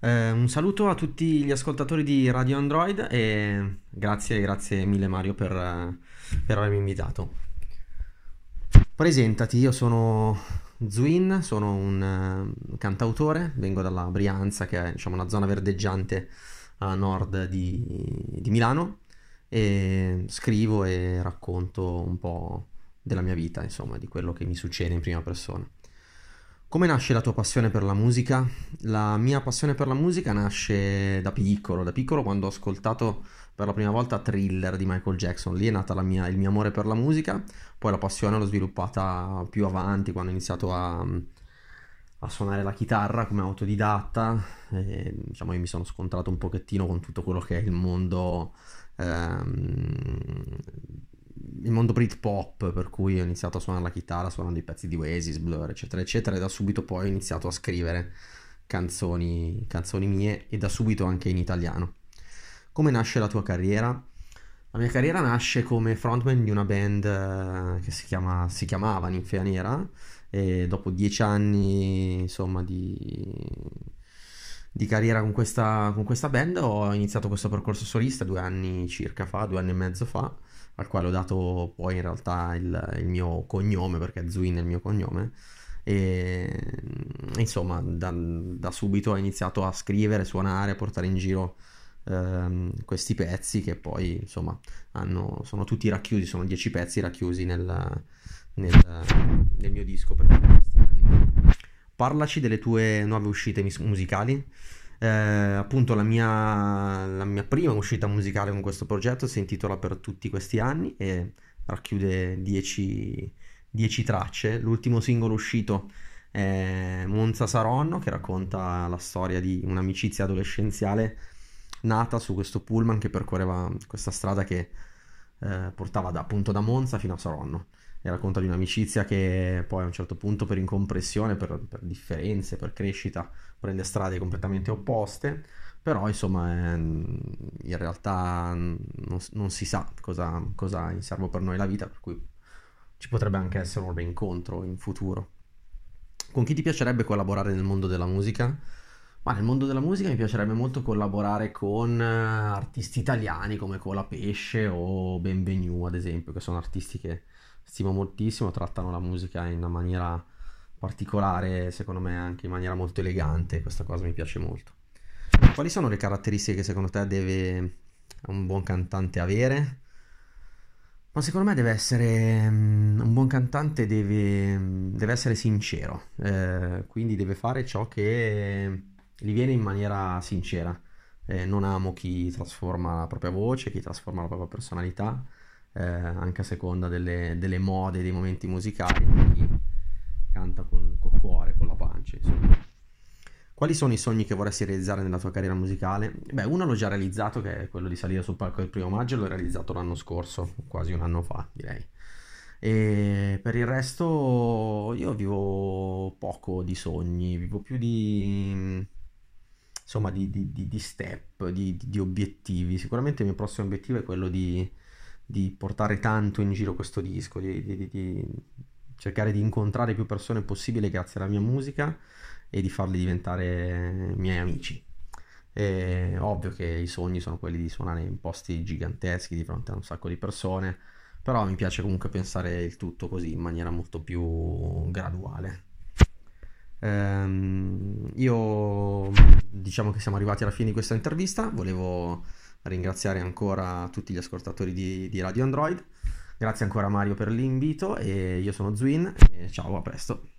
Eh, un saluto a tutti gli ascoltatori di Radio Android e grazie, grazie mille Mario per, per avermi invitato. Presentati, io sono Zwin, sono un uh, cantautore, vengo dalla Brianza che è diciamo, una zona verdeggiante a nord di, di Milano e scrivo e racconto un po' della mia vita, insomma, di quello che mi succede in prima persona. Come nasce la tua passione per la musica? La mia passione per la musica nasce da piccolo, da piccolo quando ho ascoltato per la prima volta Thriller di Michael Jackson, lì è nata mia, il mio amore per la musica, poi la passione l'ho sviluppata più avanti quando ho iniziato a, a suonare la chitarra come autodidatta, e, diciamo io mi sono scontrato un pochettino con tutto quello che è il mondo ehm, il mondo Britpop, per cui ho iniziato a suonare la chitarra suonando i pezzi di Oasis, Blur, eccetera, eccetera, e da subito poi ho iniziato a scrivere canzoni, canzoni mie e da subito anche in italiano. Come nasce la tua carriera? La mia carriera nasce come frontman di una band eh, che si, chiama, si chiamava Ninfea Nera e dopo dieci anni insomma di, di carriera con questa, con questa band ho iniziato questo percorso solista due anni circa fa, due anni e mezzo fa al quale ho dato poi in realtà il, il mio cognome, perché Zuin è il mio cognome. E insomma, da, da, subito ho iniziato a scrivere, suonare, a portare in giro ehm, questi pezzi che poi insomma hanno, sono tutti racchiusi, sono dieci pezzi racchiusi nel, nel, nel mio disco per. Parlaci delle tue nuove uscite musicali. Eh, appunto la mia, la mia, prima uscita musicale con questo progetto si intitola Per tutti questi anni e racchiude 10 tracce. L'ultimo singolo uscito è Monza Saronno che racconta la storia di un'amicizia adolescenziale nata su questo pullman che percorreva questa strada che eh, portava da, appunto da Monza fino a Saronno e racconta di un'amicizia che poi a un certo punto per incompressione, per, per differenze, per crescita prende strade completamente opposte, però insomma in realtà non, non si sa cosa, cosa in serbo per noi la vita, per cui ci potrebbe anche essere un rincontro in futuro. Con chi ti piacerebbe collaborare nel mondo della musica? Ma nel mondo della musica mi piacerebbe molto collaborare con artisti italiani come Cola Pesce o Benvenu, ad esempio, che sono artisti che stimo moltissimo, trattano la musica in una maniera particolare, secondo me anche in maniera molto elegante, questa cosa mi piace molto. Quali sono le caratteristiche che secondo te deve un buon cantante avere? Ma secondo me deve essere mm, un buon cantante deve, deve essere sincero, eh, quindi deve fare ciò che gli viene in maniera sincera. Eh, non amo chi trasforma la propria voce, chi trasforma la propria personalità, eh, anche a seconda delle, delle mode, dei momenti musicali. Chi canta con, col cuore, con la pancia, insomma. Quali sono i sogni che vorresti realizzare nella tua carriera musicale? Beh, uno l'ho già realizzato, che è quello di salire sul palco del primo maggio, l'ho realizzato l'anno scorso, quasi un anno fa, direi. E per il resto io vivo poco di sogni, vivo più di insomma di, di, di, step, di, obiettivi. Sicuramente il mio prossimo obiettivo è quello di, portare tanto in giro questo disco, di, cercare di incontrare più persone possibile grazie alla mia musica e di farli diventare miei amici. È ovvio che i sogni sono quelli di suonare in posti giganteschi di fronte a un sacco di persone, però mi piace comunque pensare il tutto così in maniera molto più graduale. Ehm, io diciamo che siamo arrivati alla fine di questa intervista, volevo ringraziare ancora tutti gli ascoltatori di, di Radio Android Grazie ancora Mario per l'invito e io sono Zwin e ciao, a presto.